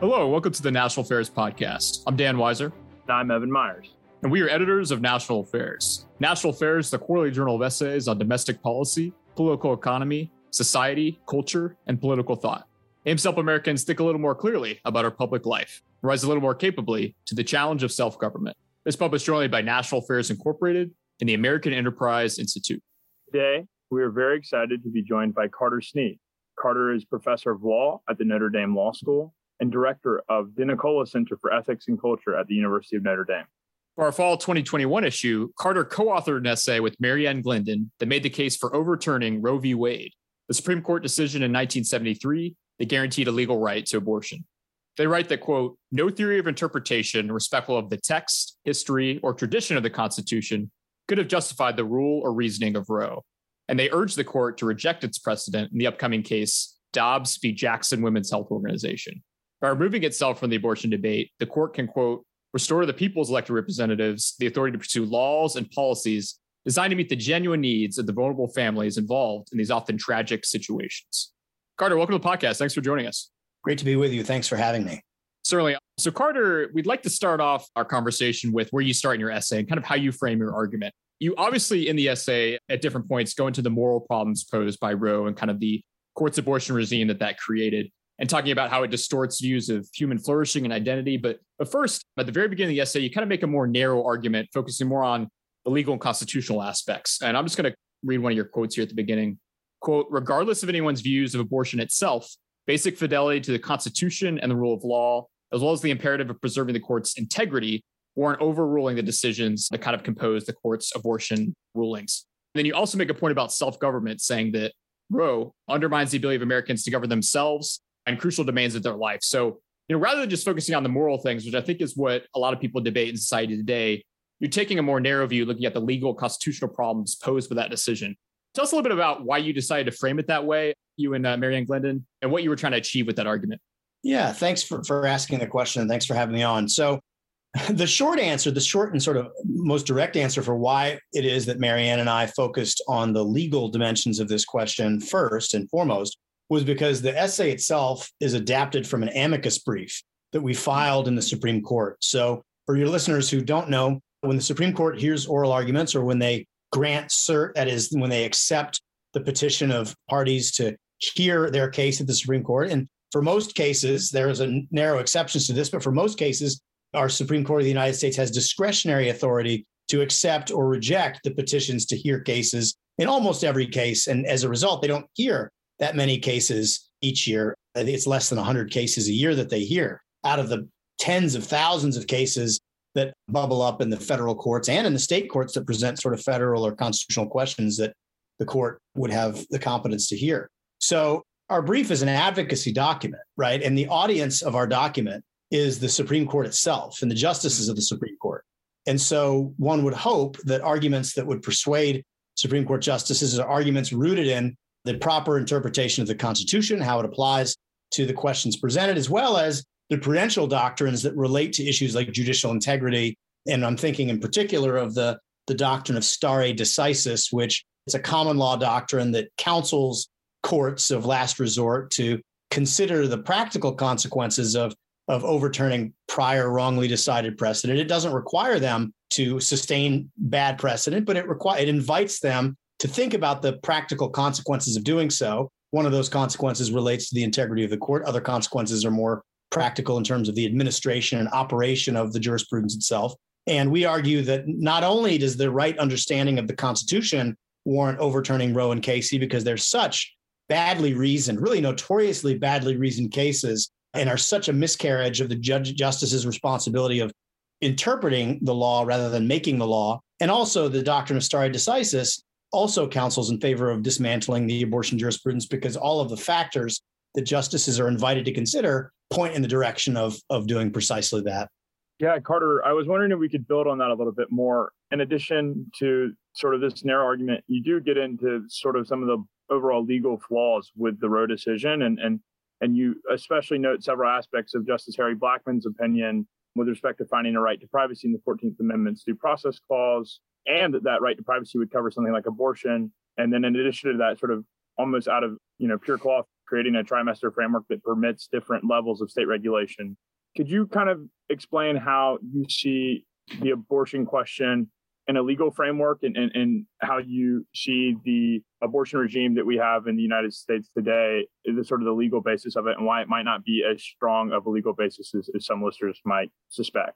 Hello, welcome to the National Affairs Podcast. I'm Dan Weiser. And I'm Evan Myers. And we are editors of National Affairs. National Affairs, is the quarterly journal of essays on domestic policy, political economy, society, culture, and political thought. Aims to help Americans think a little more clearly about our public life, rise a little more capably to the challenge of self government. It's published jointly by National Affairs Incorporated and the American Enterprise Institute. Today, we are very excited to be joined by Carter Snead. Carter is professor of law at the Notre Dame Law School and director of the Nicola Center for Ethics and Culture at the University of Notre Dame. For our fall 2021 issue, Carter co authored an essay with Mary Ann Glendon that made the case for overturning Roe v. Wade, the Supreme Court decision in 1973 that guaranteed a legal right to abortion. They write that, quote, no theory of interpretation respectful of the text, history, or tradition of the Constitution could have justified the rule or reasoning of Roe. And they urge the court to reject its precedent in the upcoming case, Dobbs v. Jackson Women's Health Organization. By removing itself from the abortion debate, the court can, quote, restore to the people's elected representatives the authority to pursue laws and policies designed to meet the genuine needs of the vulnerable families involved in these often tragic situations. Carter, welcome to the podcast. Thanks for joining us. Great to be with you. Thanks for having me. Certainly. So, Carter, we'd like to start off our conversation with where you start in your essay and kind of how you frame your argument. You obviously, in the essay, at different points, go into the moral problems posed by Roe and kind of the court's abortion regime that that created and talking about how it distorts views of human flourishing and identity. But, but first, at the very beginning of the essay, you kind of make a more narrow argument, focusing more on the legal and constitutional aspects. And I'm just going to read one of your quotes here at the beginning. Quote, regardless of anyone's views of abortion itself, basic fidelity to the Constitution and the rule of law, as well as the imperative of preserving the court's integrity, warrant overruling the decisions that kind of compose the court's abortion rulings. And then you also make a point about self government, saying that Roe undermines the ability of Americans to govern themselves crucial domains of their life. So, you know, rather than just focusing on the moral things, which I think is what a lot of people debate in society today, you're taking a more narrow view, looking at the legal constitutional problems posed with that decision. Tell us a little bit about why you decided to frame it that way, you and uh, Mary Ann Glendon, and what you were trying to achieve with that argument. Yeah, thanks for, for asking the question. And thanks for having me on. So, the short answer, the short and sort of most direct answer for why it is that Marianne and I focused on the legal dimensions of this question first and foremost was because the essay itself is adapted from an amicus brief that we filed in the Supreme Court. So, for your listeners who don't know, when the Supreme Court hears oral arguments or when they grant cert, that is, when they accept the petition of parties to hear their case at the Supreme Court, and for most cases, there is a narrow exceptions to this, but for most cases, our Supreme Court of the United States has discretionary authority to accept or reject the petitions to hear cases in almost every case. And as a result, they don't hear that many cases each year. I think it's less than 100 cases a year that they hear out of the tens of thousands of cases that bubble up in the federal courts and in the state courts that present sort of federal or constitutional questions that the court would have the competence to hear. So our brief is an advocacy document, right? And the audience of our document is the Supreme Court itself and the justices of the Supreme Court. And so one would hope that arguments that would persuade Supreme Court justices are arguments rooted in the proper interpretation of the Constitution, how it applies to the questions presented, as well as the prudential doctrines that relate to issues like judicial integrity. And I'm thinking in particular of the, the doctrine of stare decisis, which is a common law doctrine that counsels courts of last resort to consider the practical consequences of, of overturning prior wrongly decided precedent. It doesn't require them to sustain bad precedent, but it requires it invites them to think about the practical consequences of doing so. One of those consequences relates to the integrity of the court. Other consequences are more practical in terms of the administration and operation of the jurisprudence itself. And we argue that not only does the right understanding of the Constitution warrant overturning Roe and Casey because they're such badly reasoned, really notoriously badly reasoned cases, and are such a miscarriage of the judge justice's responsibility of interpreting the law rather than making the law. And also the doctrine of stare decisis also counsels in favor of dismantling the abortion jurisprudence because all of the factors that justices are invited to consider point in the direction of, of doing precisely that. Yeah, Carter, I was wondering if we could build on that a little bit more. In addition to sort of this narrow argument, you do get into sort of some of the overall legal flaws with the Roe decision, and and and you especially note several aspects of Justice Harry Blackmun's opinion with respect to finding a right to privacy in the 14th Amendment's due process clause, and that right to privacy would cover something like abortion. And then in addition to that, sort of almost out of you know pure cloth, creating a trimester framework that permits different levels of state regulation. Could you kind of explain how you see the abortion question in a legal framework and, and, and how you see the abortion regime that we have in the United States today, the sort of the legal basis of it, and why it might not be as strong of a legal basis as, as some listeners might suspect?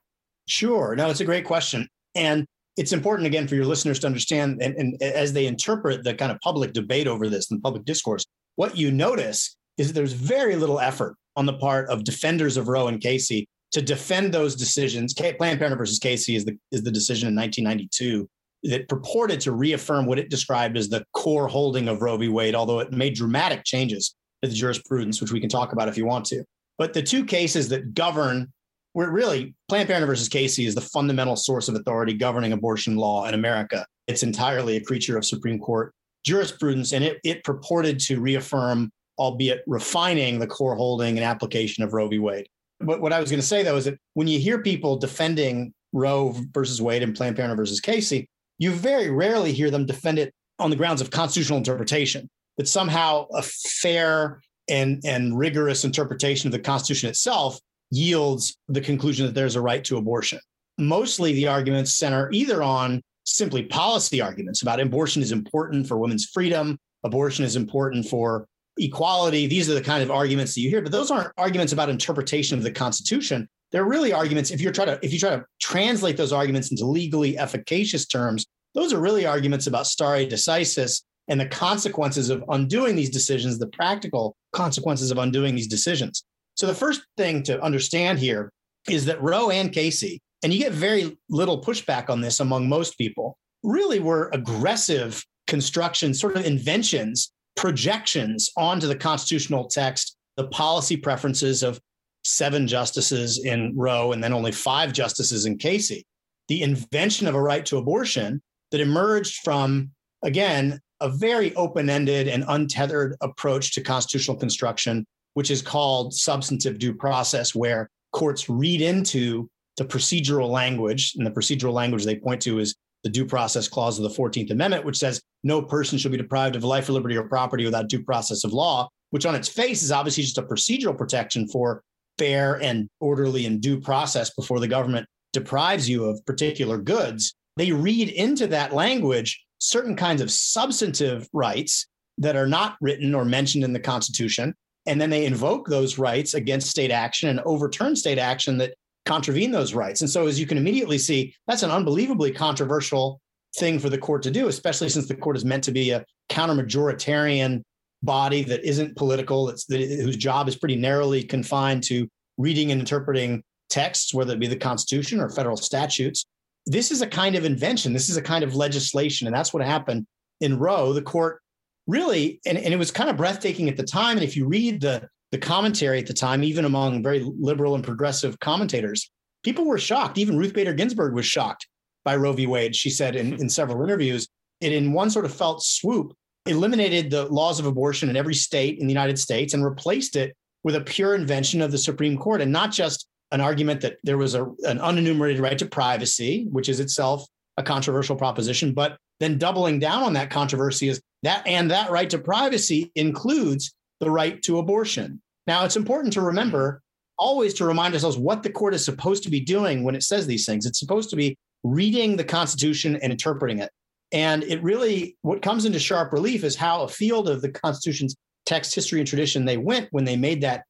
Sure. No, it's a great question. And it's important again for your listeners to understand and, and, as they interpret the kind of public debate over this and public discourse what you notice is there's very little effort on the part of defenders of roe and casey to defend those decisions. Planned parenthood versus casey is the, is the decision in 1992 that purported to reaffirm what it described as the core holding of roe v. Wade although it made dramatic changes to the jurisprudence which we can talk about if you want to. But the two cases that govern we're really Planned Parenthood versus Casey is the fundamental source of authority governing abortion law in America. It's entirely a creature of Supreme Court jurisprudence, and it, it purported to reaffirm, albeit refining, the core holding and application of Roe v. Wade. But what I was going to say though is that when you hear people defending Roe versus Wade and Planned Parenthood versus Casey, you very rarely hear them defend it on the grounds of constitutional interpretation. That somehow a fair and, and rigorous interpretation of the Constitution itself yields the conclusion that there's a right to abortion. Mostly the arguments center either on simply policy arguments about abortion is important for women's freedom, abortion is important for equality. These are the kind of arguments that you hear, but those aren't arguments about interpretation of the Constitution. They're really arguments. If you're trying to if you try to translate those arguments into legally efficacious terms, those are really arguments about stare decisis and the consequences of undoing these decisions, the practical consequences of undoing these decisions. So the first thing to understand here is that Roe and Casey, and you get very little pushback on this among most people, really were aggressive constructions, sort of inventions, projections onto the constitutional text, the policy preferences of seven justices in Roe and then only five justices in Casey. The invention of a right to abortion that emerged from, again, a very open ended and untethered approach to constitutional construction which is called substantive due process, where courts read into the procedural language, and the procedural language they point to is the due process clause of the 14th Amendment, which says no person shall be deprived of life or liberty or property without due process of law, which on its face is obviously just a procedural protection for fair and orderly and due process before the government deprives you of particular goods. They read into that language certain kinds of substantive rights that are not written or mentioned in the Constitution and then they invoke those rights against state action and overturn state action that contravene those rights. And so, as you can immediately see, that's an unbelievably controversial thing for the court to do, especially since the court is meant to be a counter majoritarian body that isn't political, that's, that, whose job is pretty narrowly confined to reading and interpreting texts, whether it be the Constitution or federal statutes. This is a kind of invention. This is a kind of legislation. And that's what happened in Roe. The court really, and, and it was kind of breathtaking at the time. And if you read the the commentary at the time, even among very liberal and progressive commentators, people were shocked. Even Ruth Bader Ginsburg was shocked by Roe v. Wade. She said in, in several interviews, it in one sort of felt swoop eliminated the laws of abortion in every state in the United States and replaced it with a pure invention of the Supreme Court, and not just an argument that there was a, an unenumerated right to privacy, which is itself a controversial proposition, but then doubling down on that controversy is that and that right to privacy includes the right to abortion. Now, it's important to remember always to remind ourselves what the court is supposed to be doing when it says these things. It's supposed to be reading the Constitution and interpreting it. And it really, what comes into sharp relief is how a field of the Constitution's text, history, and tradition they went when they made that,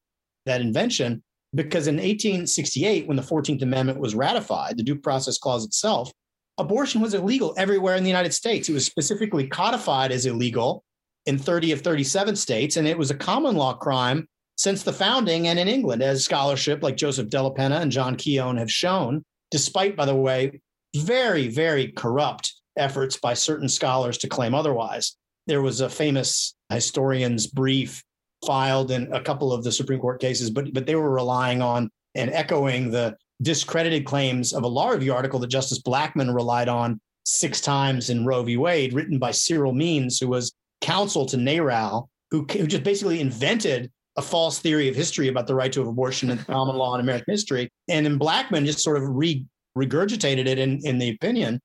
that invention. Because in 1868, when the 14th Amendment was ratified, the Due Process Clause itself abortion was illegal everywhere in the United States. It was specifically codified as illegal in 30 of 37 states, and it was a common law crime since the founding and in England, as scholarship like Joseph Dellapenna and John Keown have shown, despite, by the way, very, very corrupt efforts by certain scholars to claim otherwise. There was a famous historian's brief filed in a couple of the Supreme Court cases, but but they were relying on and echoing the discredited claims of a law review article that Justice Blackmun relied on six times in Roe v. Wade, written by Cyril Means, who was counsel to NARAL, who, who just basically invented a false theory of history about the right to abortion in common law in American history. And then Blackmun just sort of re- regurgitated it in, in the opinion.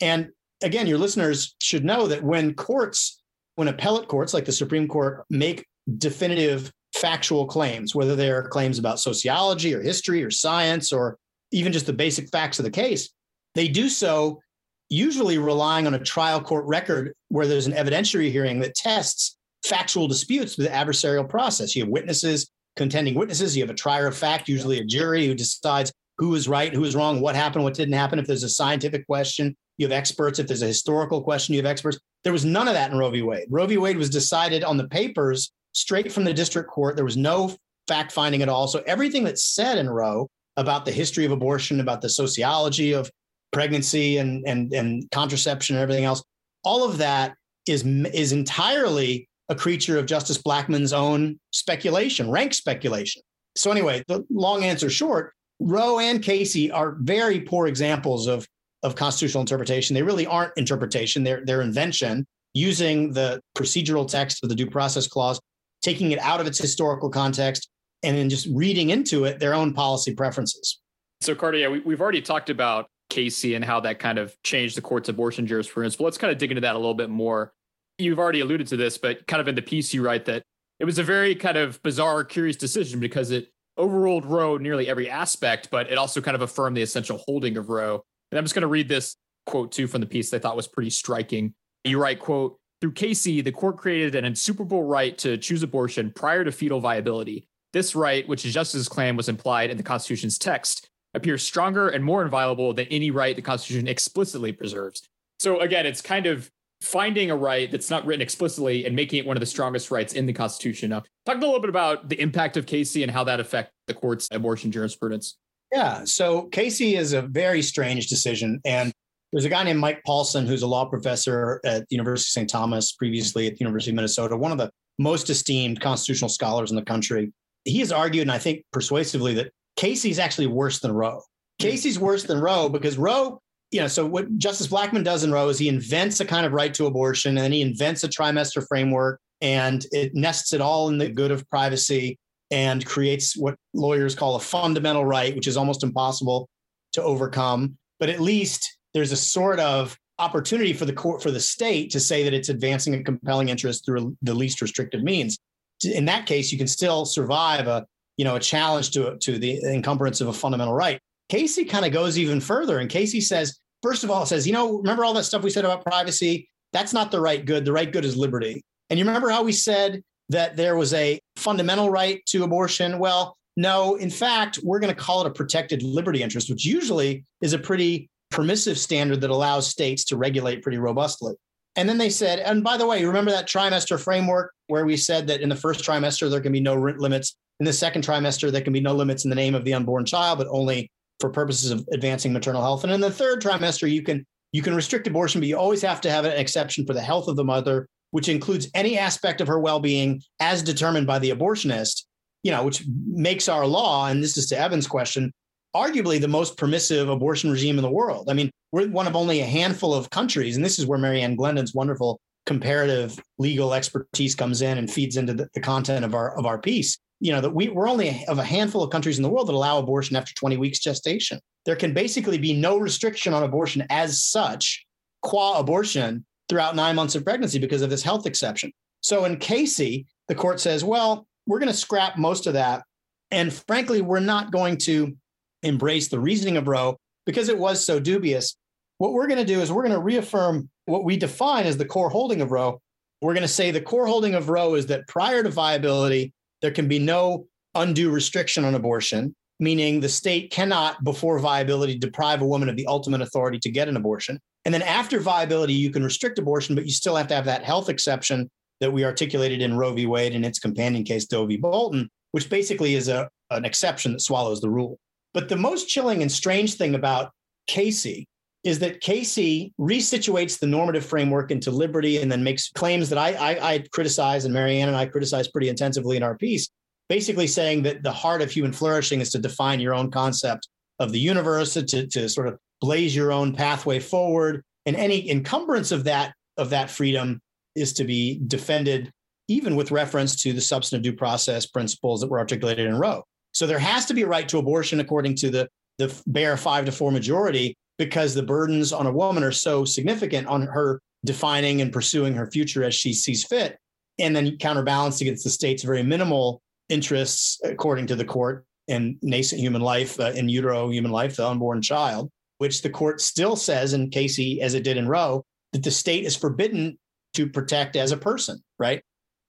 And again, your listeners should know that when courts, when appellate courts like the Supreme Court make definitive factual claims, whether they're claims about sociology or history or science or even just the basic facts of the case, they do so usually relying on a trial court record where there's an evidentiary hearing that tests factual disputes with the adversarial process. You have witnesses, contending witnesses, you have a trier of fact, usually a jury who decides who is right, who is wrong, what happened, what didn't happen. If there's a scientific question, you have experts. If there's a historical question, you have experts. There was none of that in Roe v. Wade. Roe v. Wade was decided on the papers straight from the district court. There was no fact finding at all. So everything that's said in Roe about the history of abortion, about the sociology of pregnancy and and and contraception and everything else, all of that is is entirely a creature of Justice Blackmun's own speculation, rank speculation. So anyway, the long answer short, Roe and Casey are very poor examples of of constitutional interpretation. They really aren't interpretation; they're they're invention using the procedural text of the Due Process Clause, taking it out of its historical context, and then just reading into it their own policy preferences. So, Carter, yeah, we, we've already talked about Casey and how that kind of changed the court's abortion jurisprudence. But let's kind of dig into that a little bit more. You've already alluded to this, but kind of in the piece you write that it was a very kind of bizarre, curious decision because it overruled Roe nearly every aspect, but it also kind of affirmed the essential holding of Roe. And I'm just going to read this quote too from the piece that I thought was pretty striking. You write, quote, through Casey, the court created an insuperable right to choose abortion prior to fetal viability. This right, which Justice's claim was implied in the Constitution's text, appears stronger and more inviolable than any right the Constitution explicitly preserves. So again, it's kind of finding a right that's not written explicitly and making it one of the strongest rights in the Constitution. Now, talk a little bit about the impact of Casey and how that affect the court's abortion jurisprudence. Yeah, so Casey is a very strange decision, and there's a guy named Mike Paulsen, who's a law professor at the University of St. Thomas, previously at the University of Minnesota, one of the most esteemed constitutional scholars in the country. He has argued, and I think persuasively, that Casey's actually worse than Roe. Casey's worse than Roe because Roe, you know, so what Justice Blackmun does in Roe is he invents a kind of right to abortion and then he invents a trimester framework and it nests it all in the good of privacy and creates what lawyers call a fundamental right, which is almost impossible to overcome. But at least there's a sort of opportunity for the court for the state to say that it's advancing a compelling interest through the least restrictive means. In that case, you can still survive a you know, a challenge to, to the encumbrance of a fundamental right. Casey kind of goes even further. And Casey says, first of all, says, you know, remember all that stuff we said about privacy? That's not the right good. The right good is liberty. And you remember how we said that there was a fundamental right to abortion? Well, no, in fact, we're going to call it a protected liberty interest, which usually is a pretty permissive standard that allows states to regulate pretty robustly. And then they said, and by the way, remember that trimester framework where we said that in the first trimester, there can be no limits in the second trimester, there can be no limits in the name of the unborn child, but only for purposes of advancing maternal health. And in the third trimester, you can you can restrict abortion, but you always have to have an exception for the health of the mother, which includes any aspect of her well-being as determined by the abortionist. You know, which makes our law, and this is to Evan's question, arguably the most permissive abortion regime in the world. I mean, we're one of only a handful of countries, and this is where Mary Ann Glendon's wonderful comparative legal expertise comes in and feeds into the, the content of our of our piece. You know that we, we're only of a handful of countries in the world that allow abortion after 20 weeks gestation. There can basically be no restriction on abortion as such qua abortion throughout nine months of pregnancy because of this health exception. So in casey the court says well we're going to scrap most of that and frankly we're not going to embrace the reasoning of roe because it was so dubious what we're going to do is we're going to reaffirm what we define as the core holding of roe we're going to say the core holding of roe is that prior to viability there can be no undue restriction on abortion, meaning the state cannot, before viability, deprive a woman of the ultimate authority to get an abortion. And then after viability, you can restrict abortion, but you still have to have that health exception that we articulated in Roe v. Wade and its companion case, Doe v. Bolton, which basically is a, an exception that swallows the rule. But the most chilling and strange thing about Casey is that Casey resituates the normative framework into liberty and then makes claims that I, I, I criticize and Mary Ann and I criticize pretty intensively in our piece, basically saying that the heart of human flourishing is to define your own concept of the universe, to, to sort of blaze your own pathway forward. And any encumbrance of that of that freedom is to be defended, even with reference to the substantive due process principles that were articulated in Roe. So there has to be a right to abortion according to the the bare five to four majority because the burdens on a woman are so significant on her defining and pursuing her future as she sees fit. and then counterbalanced against the state's very minimal interests, according to the court, in nascent human life, uh, in utero human life, the unborn child, which the court still says in Casey, as it did in Roe, that the state is forbidden to protect as a person, right?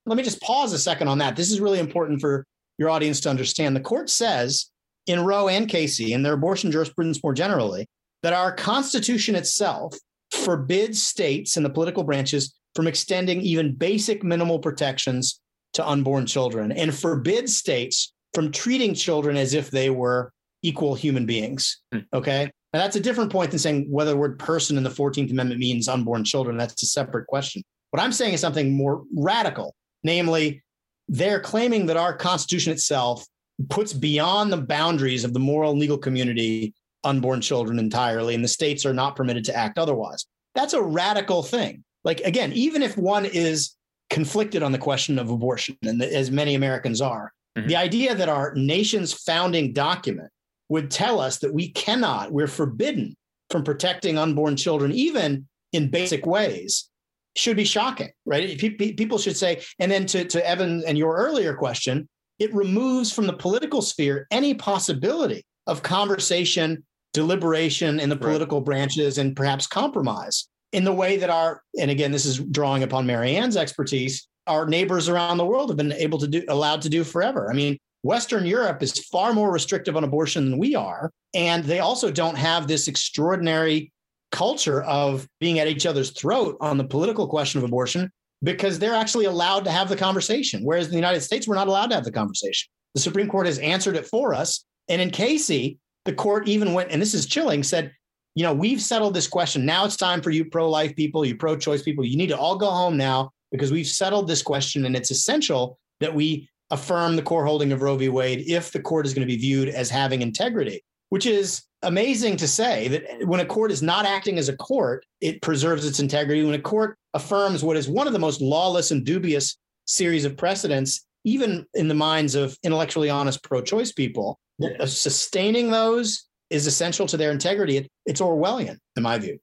Let me just pause a second on that. This is really important for your audience to understand. The court says in Roe and Casey, in their abortion jurisprudence more generally, that our Constitution itself forbids states and the political branches from extending even basic minimal protections to unborn children and forbids states from treating children as if they were equal human beings. Hmm. Okay. Now, that's a different point than saying whether the word person in the 14th Amendment means unborn children. That's a separate question. What I'm saying is something more radical, namely, they're claiming that our Constitution itself puts beyond the boundaries of the moral and legal community unborn children entirely, and the states are not permitted to act otherwise. That's a radical thing. Like, again, even if one is conflicted on the question of abortion, and as many Americans are, mm-hmm. the idea that our nation's founding document would tell us that we cannot, we're forbidden from protecting unborn children, even in basic ways, should be shocking, right? People should say, and then to, to Evan and your earlier question, it removes from the political sphere any possibility of conversation, deliberation in the political right. branches, and perhaps compromise in the way that our, and again, this is drawing upon Mary Ann's expertise, our neighbors around the world have been able to do, allowed to do forever. I mean, Western Europe is far more restrictive on abortion than we are. And they also don't have this extraordinary culture of being at each other's throat on the political question of abortion because they're actually allowed to have the conversation. Whereas in the United States, we're not allowed to have the conversation. The Supreme Court has answered it for us. And in Casey, the court even went, and this is chilling, said, you know, we've settled this question. Now it's time for you pro life people, you pro choice people. You need to all go home now because we've settled this question. And it's essential that we affirm the core holding of Roe v. Wade if the court is going to be viewed as having integrity, which is amazing to say that when a court is not acting as a court, it preserves its integrity. When a court affirms what is one of the most lawless and dubious series of precedents, even in the minds of intellectually honest pro choice people, uh, sustaining those is essential to their integrity. it's Orwellian, in my view.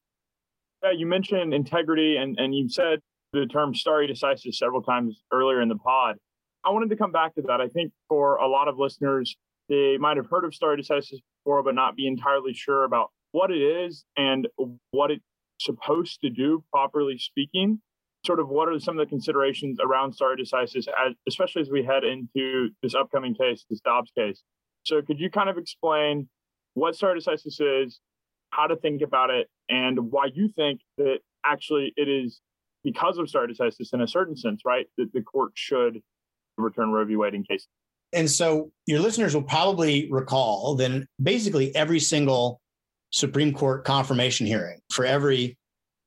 Yeah, you mentioned integrity, and, and you said the term stare decisis several times earlier in the pod. I wanted to come back to that. I think for a lot of listeners, they might have heard of stare decisis before, but not be entirely sure about what it is and what it's supposed to do, properly speaking. Sort of what are some of the considerations around stare decisis, as, especially as we head into this upcoming case, this Dobbs case. So, could you kind of explain what stare decisis is, how to think about it, and why you think that actually it is because of stare decisis in a certain sense, right? That the court should return Roe v. Wade in case. And so your listeners will probably recall that basically every single Supreme Court confirmation hearing for every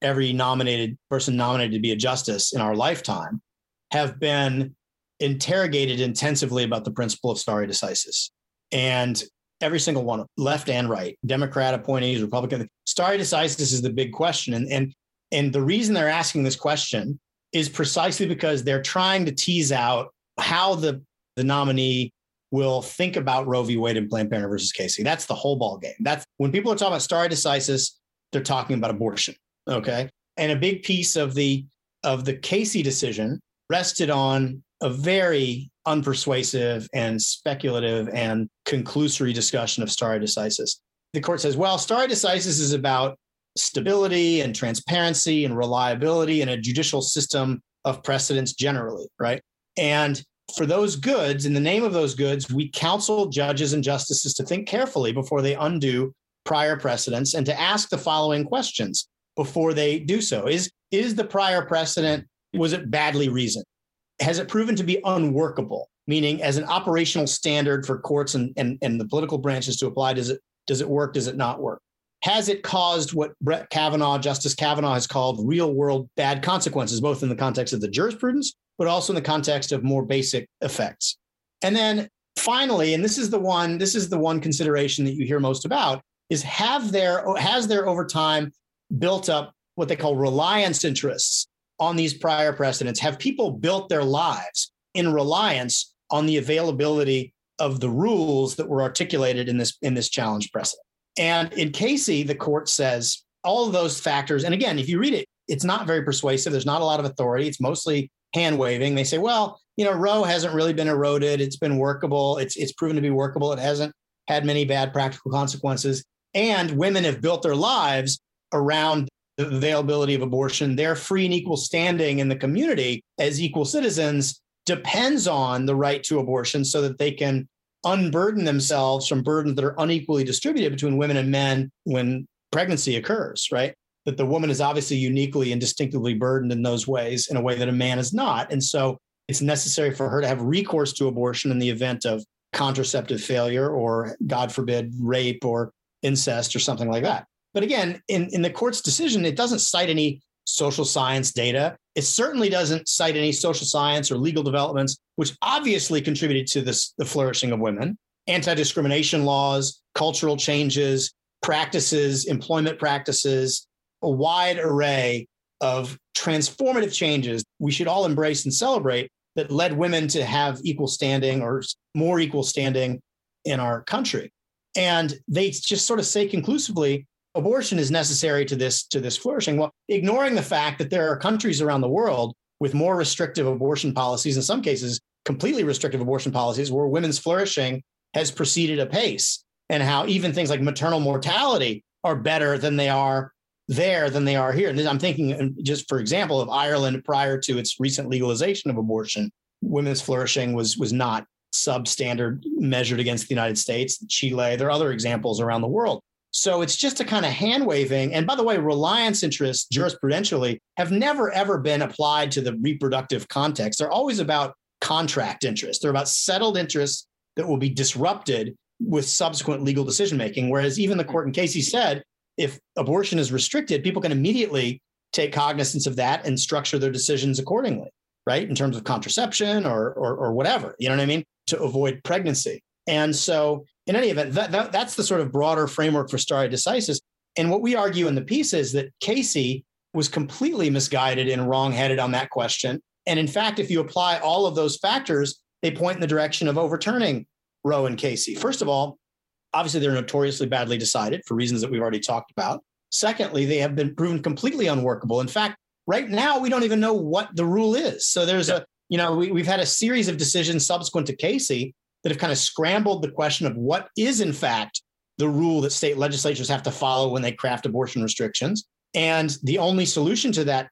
every nominated person nominated to be a justice in our lifetime have been interrogated intensively about the principle of stare decisis. And every single one, left and right, Democrat appointees, Republican, stare decisis is the big question. And, and, and the reason they're asking this question is precisely because they're trying to tease out how the, the nominee will think about Roe v. Wade and Planned Parenthood versus Casey. That's the whole ball game. That's when people are talking about stare decisis, they're talking about abortion. Okay. And a big piece of the of the Casey decision rested on a very unpersuasive and speculative and conclusory discussion of stare decisis. The court says, well, stare decisis is about stability and transparency and reliability in a judicial system of precedents generally, right? And for those goods, in the name of those goods, we counsel judges and justices to think carefully before they undo prior precedents and to ask the following questions before they do so. Is, is the prior precedent, was it badly reasoned? Has it proven to be unworkable? Meaning, as an operational standard for courts and, and, and the political branches to apply, does it, does it work? Does it not work? Has it caused what Brett Kavanaugh, Justice Kavanaugh, has called real world bad consequences, both in the context of the jurisprudence but also in the context of more basic effects. And then finally, and this is the one, this is the one consideration that you hear most about, is have there has there over time built up what they call reliance interests on these prior precedents? Have people built their lives in reliance on the availability of the rules that were articulated in this in this challenge precedent? And in Casey, the court says all of those factors. And again, if you read it, it's not very persuasive. There's not a lot of authority. It's mostly hand waving. They say, well, you know, Roe hasn't really been eroded. It's been workable. It's it's proven to be workable. It hasn't had many bad practical consequences. And women have built their lives around the availability of abortion. Their free and equal standing in the community as equal citizens depends on the right to abortion so that they can unburden themselves from burdens that are unequally distributed between women and men when pregnancy occurs, right? That the woman is obviously uniquely and distinctively burdened in those ways in a way that a man is not. And so it's necessary for her to have recourse to abortion in the event of contraceptive failure or, God forbid, rape or incest or something like that. But again, in, in the court's decision, it doesn't cite any social science data. It certainly doesn't cite any social science or legal developments, which obviously contributed to this, the flourishing of women, anti discrimination laws, cultural changes, practices, employment practices, a wide array of transformative changes we should all embrace and celebrate that led women to have equal standing or more equal standing in our country. And they just sort of say conclusively, abortion is necessary to this to this flourishing. Well, ignoring the fact that there are countries around the world with more restrictive abortion policies, in some cases, completely restrictive abortion policies, where women's flourishing has proceeded apace, and how even things like maternal mortality are better than they are there than they are here. And I'm thinking, um, just for example, of Ireland prior to its recent legalization of abortion, women's flourishing was was not substandard measured against the United States, Chile. There are other examples around the world. So it's just a kind of hand waving. And by the way, reliance interests jurisprudentially have never, ever been applied to the reproductive context. They're always about contract interests, they're about settled interests that will be disrupted with subsequent legal decision making. Whereas even the court in Casey said if abortion is restricted, people can immediately take cognizance of that and structure their decisions accordingly, right? In terms of contraception or, or, or whatever, you know what I mean? To avoid pregnancy. And so, in any event, that, that, that's the sort of broader framework for stare decisis. And what we argue in the piece is that Casey was completely misguided and wrongheaded on that question. And in fact, if you apply all of those factors, they point in the direction of overturning Roe and Casey. First of all, obviously they're notoriously badly decided for reasons that we've already talked about. Secondly, they have been proven completely unworkable. In fact, right now we don't even know what the rule is. So there's yeah. a, you know, we, we've had a series of decisions subsequent to Casey that have kind of scrambled the question of what is in fact the rule that state legislatures have to follow when they craft abortion restrictions. And the only solution to that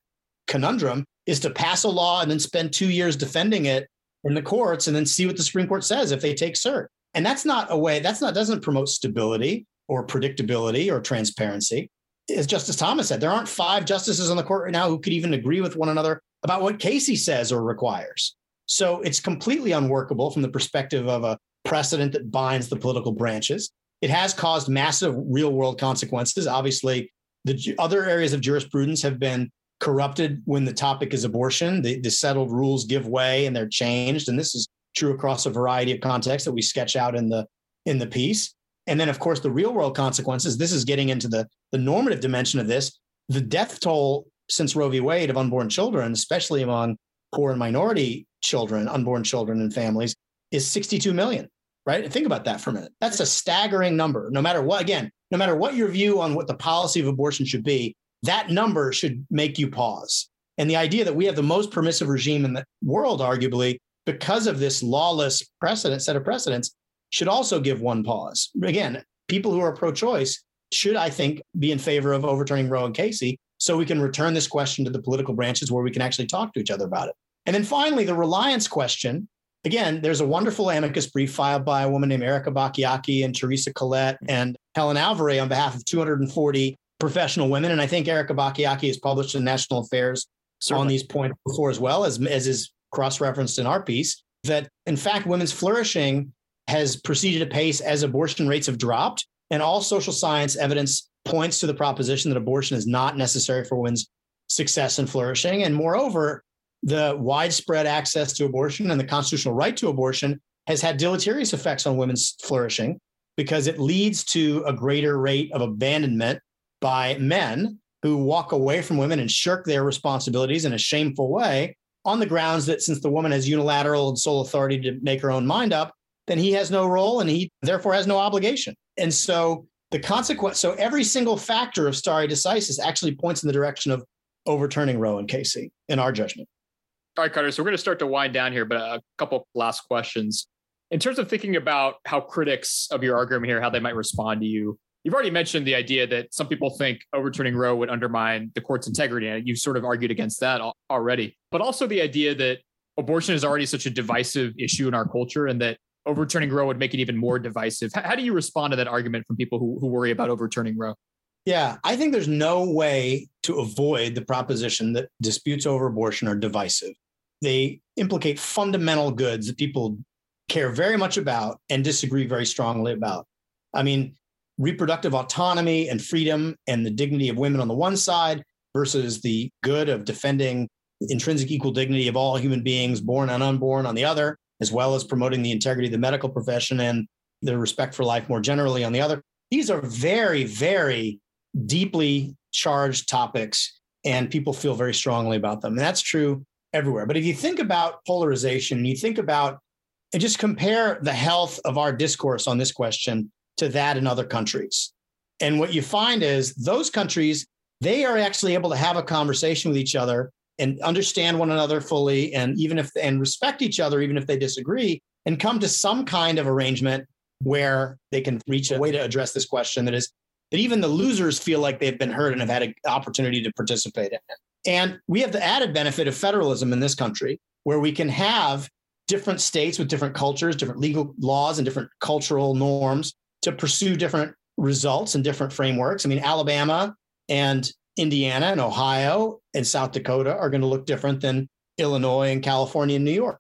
conundrum is to pass a law and then spend two years defending it in the courts and then see what the Supreme Court says if they take cert. And that's not a way, that's not, doesn't promote stability or predictability or transparency. As Justice Thomas said, there aren't five justices on the court right now who could even agree with one another about what Casey says or requires. So it's completely unworkable from the perspective of a precedent that binds the political branches. It has caused massive real world consequences. Obviously, the other areas of jurisprudence have been corrupted when the topic is abortion. The, the settled rules give way and they're changed. And this is true across a variety of contexts that we sketch out in the in the piece. And then, of course, the real world consequences. This is getting into the the normative dimension of this. The death toll since Roe v. Wade of unborn children, especially among poor and minority children, unborn children and families, is 62 million. Right? Think about that for a minute. That's a staggering number. No matter what, again, no matter what your view on what the policy of abortion should be, that number should make you pause. And the idea that we have the most permissive regime in the world, arguably, because of this lawless precedent set of precedents should also give one pause. Again, people who are pro-choice should, I think, be in favor of overturning Roe and Casey so we can return this question to the political branches where we can actually talk to each other about it. And then finally, the reliance question. Again, there's a wonderful amicus brief filed by a woman named Erica Bachiochi and Teresa Collett and Helen Alvarez on behalf of 240 professional women. And I think Erica Bachiochi has published in National Affairs Certainly. on these points before as well, as, as is cross referenced in our piece, that in fact, women's flourishing has proceeded apace as abortion rates have dropped. And all social science evidence points to the proposition that abortion is not necessary for women's success and flourishing. And moreover, the widespread access to abortion and the constitutional right to abortion has had deleterious effects on women's flourishing because it leads to a greater rate of abandonment by men who walk away from women and shirk their responsibilities in a shameful way on the grounds that since the woman has unilateral and sole authority to make her own mind up, then he has no role and he therefore has no obligation. And so the consequence, so every single factor of stare decisis actually points in the direction of overturning Roe and Casey in our judgment. All right, Carter. So we're going to start to wind down here, but a couple last questions. In terms of thinking about how critics of your argument here, how they might respond to you, you've already mentioned the idea that some people think overturning Roe would undermine the court's integrity. And you've sort of argued against that already. But also the idea that abortion is already such a divisive issue in our culture and that overturning Roe would make it even more divisive. How, do you respond to that argument from people who, who worry about overturning Roe? Yeah, I think there's no way to avoid the proposition that disputes over abortion are divisive. They implicate fundamental goods that people care very much about and disagree very strongly about. I mean, reproductive autonomy and freedom and the dignity of women on the one side versus the good of defending intrinsic equal dignity of all human beings, born and unborn, on the other, as well as promoting the integrity of the medical profession and the respect for life more generally on the other. These are very, very deeply charged topics, and people feel very strongly about them. And that's true everywhere. But if you think about polarization, you think about and just compare the health of our discourse on this question to that in other countries. And what you find is those countries, they are actually able to have a conversation with each other and understand one another fully and even if and respect each other even if they disagree and come to some kind of arrangement where they can reach a way to address this question that is that even the losers feel like they've been heard and have had an opportunity to participate in it. And we have the added benefit of federalism in this country where we can have different states with different cultures, different legal laws and different cultural norms to pursue different results and different frameworks. I mean, Alabama and Indiana and Ohio and South Dakota are going to look different than Illinois and California and New York,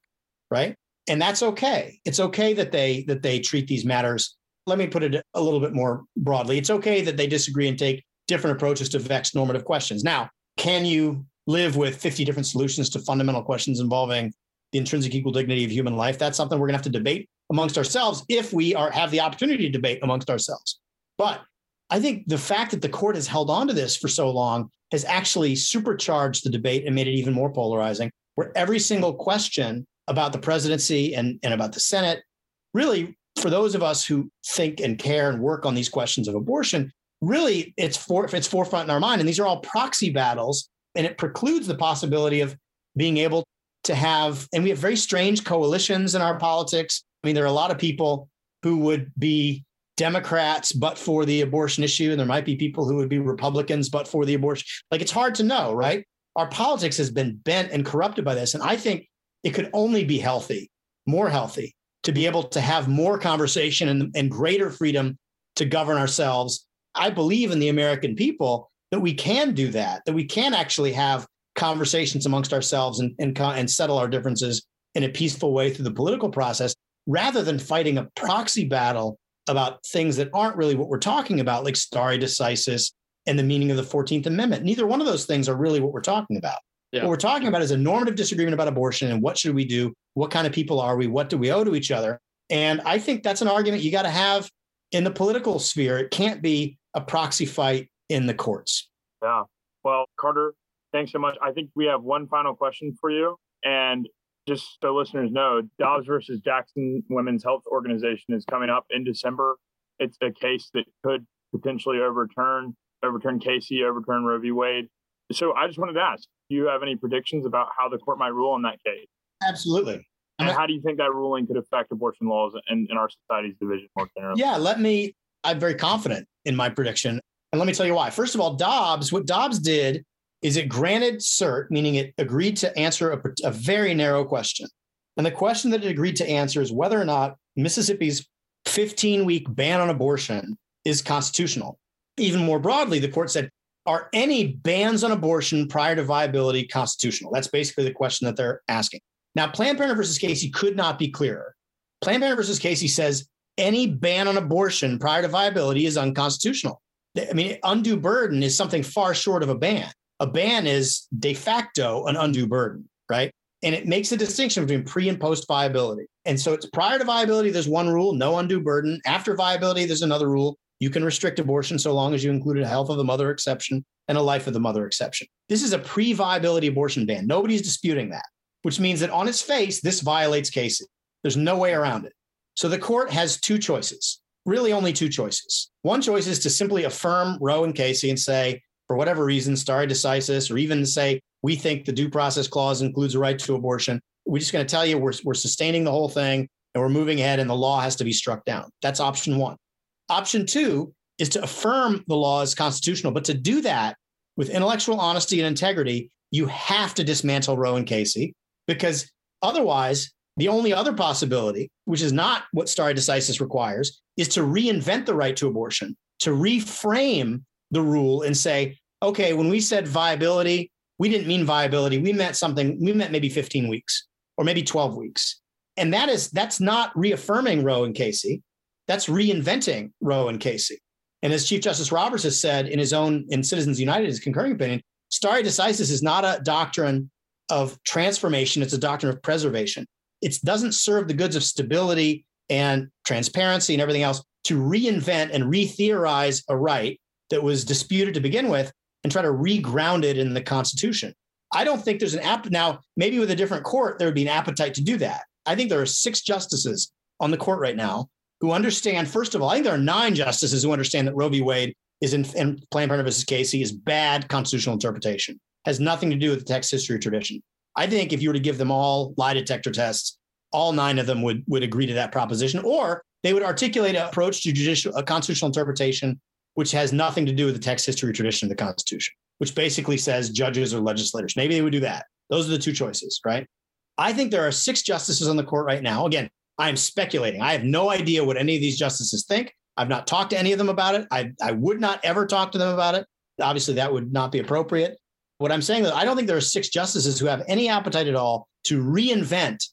right? And that's okay. It's okay that they that they treat these matters. Let me put it a little bit more broadly. It's okay that they disagree and take different approaches to vexed normative questions. Now, can you live with 50 different solutions to fundamental questions involving the intrinsic equal dignity of human life? That's something we're going to have to debate amongst ourselves if we are have the opportunity to debate amongst ourselves. But I think the fact that the court has held on to this for so long has actually supercharged the debate and made it even more polarizing, where every single question about the presidency and, and about the Senate, really, for those of us who think and care and work on these questions of abortion, really it's for it's forefront in our mind. And these are all proxy battles, and it precludes the possibility of being able to have, and we have very strange coalitions in our politics. I mean, there are a lot of people who would be Democrats, but for the abortion issue, and there might be people who would be Republicans, but for the abortion. Like it's hard to know, right? Our politics has been bent and corrupted by this. And I think it could only be healthy, more healthy, to be able to have more conversation and, and greater freedom to govern ourselves. I believe in the American people that we can do that, that we can actually have conversations amongst ourselves and, and, and settle our differences in a peaceful way through the political process rather than fighting a proxy battle about things that aren't really what we're talking about, like stare decisis and the meaning of the 14th Amendment. Neither one of those things are really what we're talking about. Yeah. What we're talking about is a normative disagreement about abortion and what should we do? What kind of people are we? What do we owe to each other? And I think that's an argument you got to have in the political sphere. It can't be a proxy fight in the courts. Yeah. Well, Carter, thanks so much. I think we have one final question for you. And just so listeners know, Dobbs versus Jackson Women's Health Organization is coming up in December. It's a case that could potentially overturn overturn Casey, overturn Roe v. Wade. So I just wanted to ask, do you have any predictions about how the court might rule in that case? Absolutely. And how do you think that ruling could affect abortion laws in, in our society's division more generally? Yeah, let me, I'm very confident in my prediction. And let me tell you why. First of all, Dobbs, what Dobbs did is it granted cert, meaning it agreed to answer a, a very narrow question. And the question that it agreed to answer is whether or not Mississippi's 15 week ban on abortion is constitutional. Even more broadly, the court said, are any bans on abortion prior to viability constitutional? That's basically the question that they're asking. Now, Planned Parenthood versus Casey could not be clearer. Planned Parenthood versus Casey says any ban on abortion prior to viability is unconstitutional. I mean, undue burden is something far short of a ban a ban is de facto an undue burden, right? And it makes a distinction between pre and post viability. And so it's prior to viability, there's one rule, no undue burden. After viability, there's another rule. You can restrict abortion so long as you included a health of the mother exception and a life of the mother exception. This is a pre viability abortion ban. Nobody's disputing that, which means that on its face, this violates Casey. There's no way around it. So the court has two choices, really only two choices. One choice is to simply affirm Roe and Casey and say, for whatever reason, stare decisis, or even say We think the due process clause includes a right to abortion. We're just going to tell you we're, we're sustaining the whole thing and we're moving ahead, and the law has to be struck down. That's option one. Option two is to affirm the law as constitutional. But to do that with intellectual honesty and integrity, you have to dismantle Roe and Casey because otherwise, the only other possibility, which is not what stare decisis requires, is to reinvent the right to abortion, to reframe the rule and say, okay, when we said viability, we didn't mean viability. We meant something, we meant maybe 15 weeks or maybe 12 weeks. And that is that's not reaffirming Roe and Casey. That's reinventing Roe and Casey. And as Chief Justice Roberts has said in his own in Citizens United, his concurring opinion, stare decisis is not a doctrine of transformation, it's a doctrine of preservation. It doesn't serve the goods of stability and transparency and everything else to reinvent and re-theorize a right that was disputed to begin with and try to reground it in the Constitution. I don't think there's an app now. Maybe with a different court, there would be an appetite to do that. I think there are six justices on the court right now who understand, first of all, I think there are nine justices who understand that Roe v. Wade is in, in Planned Parenthood versus Casey is bad constitutional interpretation, has nothing to do with the text history tradition. I think if you were to give them all lie detector tests, all nine of them would, would agree to that proposition, or they would articulate an approach to judicial, a constitutional interpretation which has nothing to do with the text history tradition of the Constitution, which basically says judges or legislators. Maybe they would do that. Those are the two choices, right? I think there are six justices on the court right now. Again, I'm speculating. I have no idea what any of these justices think. I've not talked to any of them about it. I, I would not ever talk to them about it. Obviously, that would not be appropriate. What I'm saying is, I don't think there are six justices who have any appetite at all to reinvent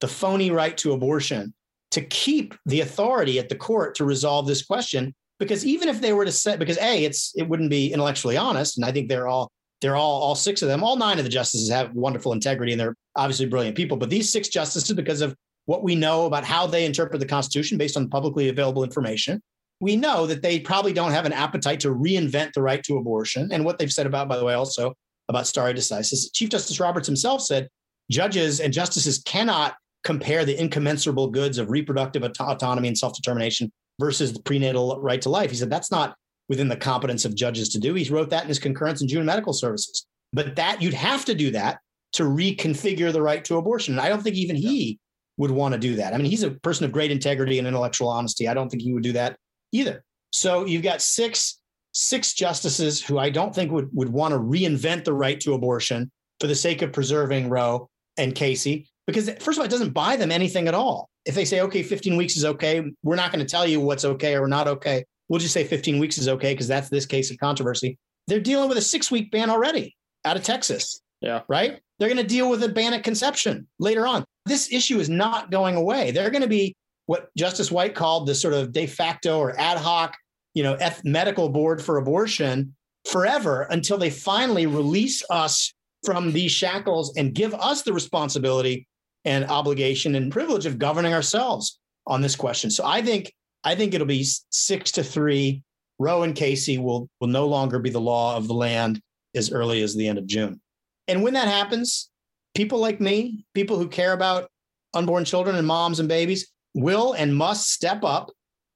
the phony right to abortion to keep the authority at the court to resolve this question. Because even if they were to say, because a, it's it wouldn't be intellectually honest, and I think they're all they're all all six of them, all nine of the justices have wonderful integrity and they're obviously brilliant people. But these six justices, because of what we know about how they interpret the Constitution based on publicly available information, we know that they probably don't have an appetite to reinvent the right to abortion. And what they've said about, by the way, also about stare decisis, Chief Justice Roberts himself said judges and justices cannot compare the incommensurable goods of reproductive autonomy and self determination versus the prenatal right to life. He said that's not within the competence of judges to do. He wrote that in his concurrence in June Medical Services. But that you'd have to do that to reconfigure the right to abortion. And I don't think even he would want to do that. I mean, he's a person of great integrity and intellectual honesty. I don't think he would do that either. So you've got six six justices who I don't think would would want to reinvent the right to abortion for the sake of preserving Roe and Casey, because first of all, it doesn't buy them anything at all. If they say, okay, 15 weeks is okay, we're not going to tell you what's okay or not okay. We'll just say 15 weeks is okay because that's this case of controversy. They're dealing with a six week ban already out of Texas. Yeah. Right. They're going to deal with a ban at conception later on. This issue is not going away. They're going to be what Justice White called the sort of de facto or ad hoc, you know, F- medical board for abortion forever until they finally release us from these shackles and give us the responsibility and obligation and privilege of governing ourselves on this question. So I think I think it'll be six to three. Roe and Casey will will no longer be the law of the land as early as the end of June. And when that happens, people like me, people who care about unborn children and moms and babies, will and must step up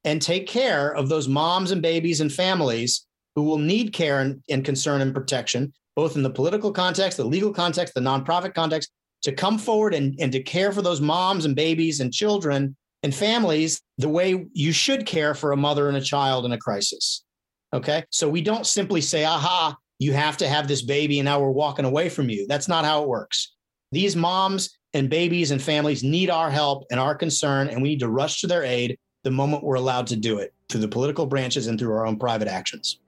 and take care of those moms and babies and families who will need care and, and concern and protection, both in the political context, the legal context, the nonprofit context, to come forward and, and to care for those moms and babies and children and families the way you should care for a mother and a child in a crisis. Okay. So we don't simply say, aha, you have to have this baby and now we're walking away from you. That's not how it works. These moms and babies and families need our help and our concern, and we need to rush to their aid the moment we're allowed to do it through the political branches and through our own private actions.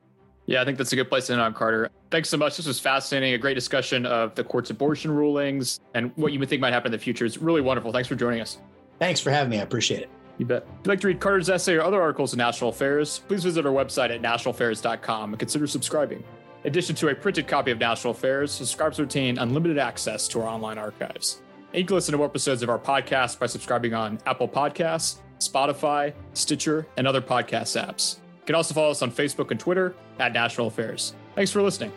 Yeah, I think that's a good place to end on, Carter. Thanks so much. This was fascinating. A great discussion of the court's abortion rulings and what you would think might happen in the future. It's really wonderful. Thanks for joining us. Thanks for having me. I appreciate it. You bet. If you'd like to read Carter's essay or other articles in National Affairs, please visit our website at nationalaffairs.com and consider subscribing. In addition to a printed copy of National Affairs, subscribers retain unlimited access to our online archives. And you can listen to more episodes of our podcast by subscribing on Apple Podcasts, Spotify, Stitcher, and other podcast apps. You can also follow us on Facebook and Twitter at National Affairs. Thanks for listening.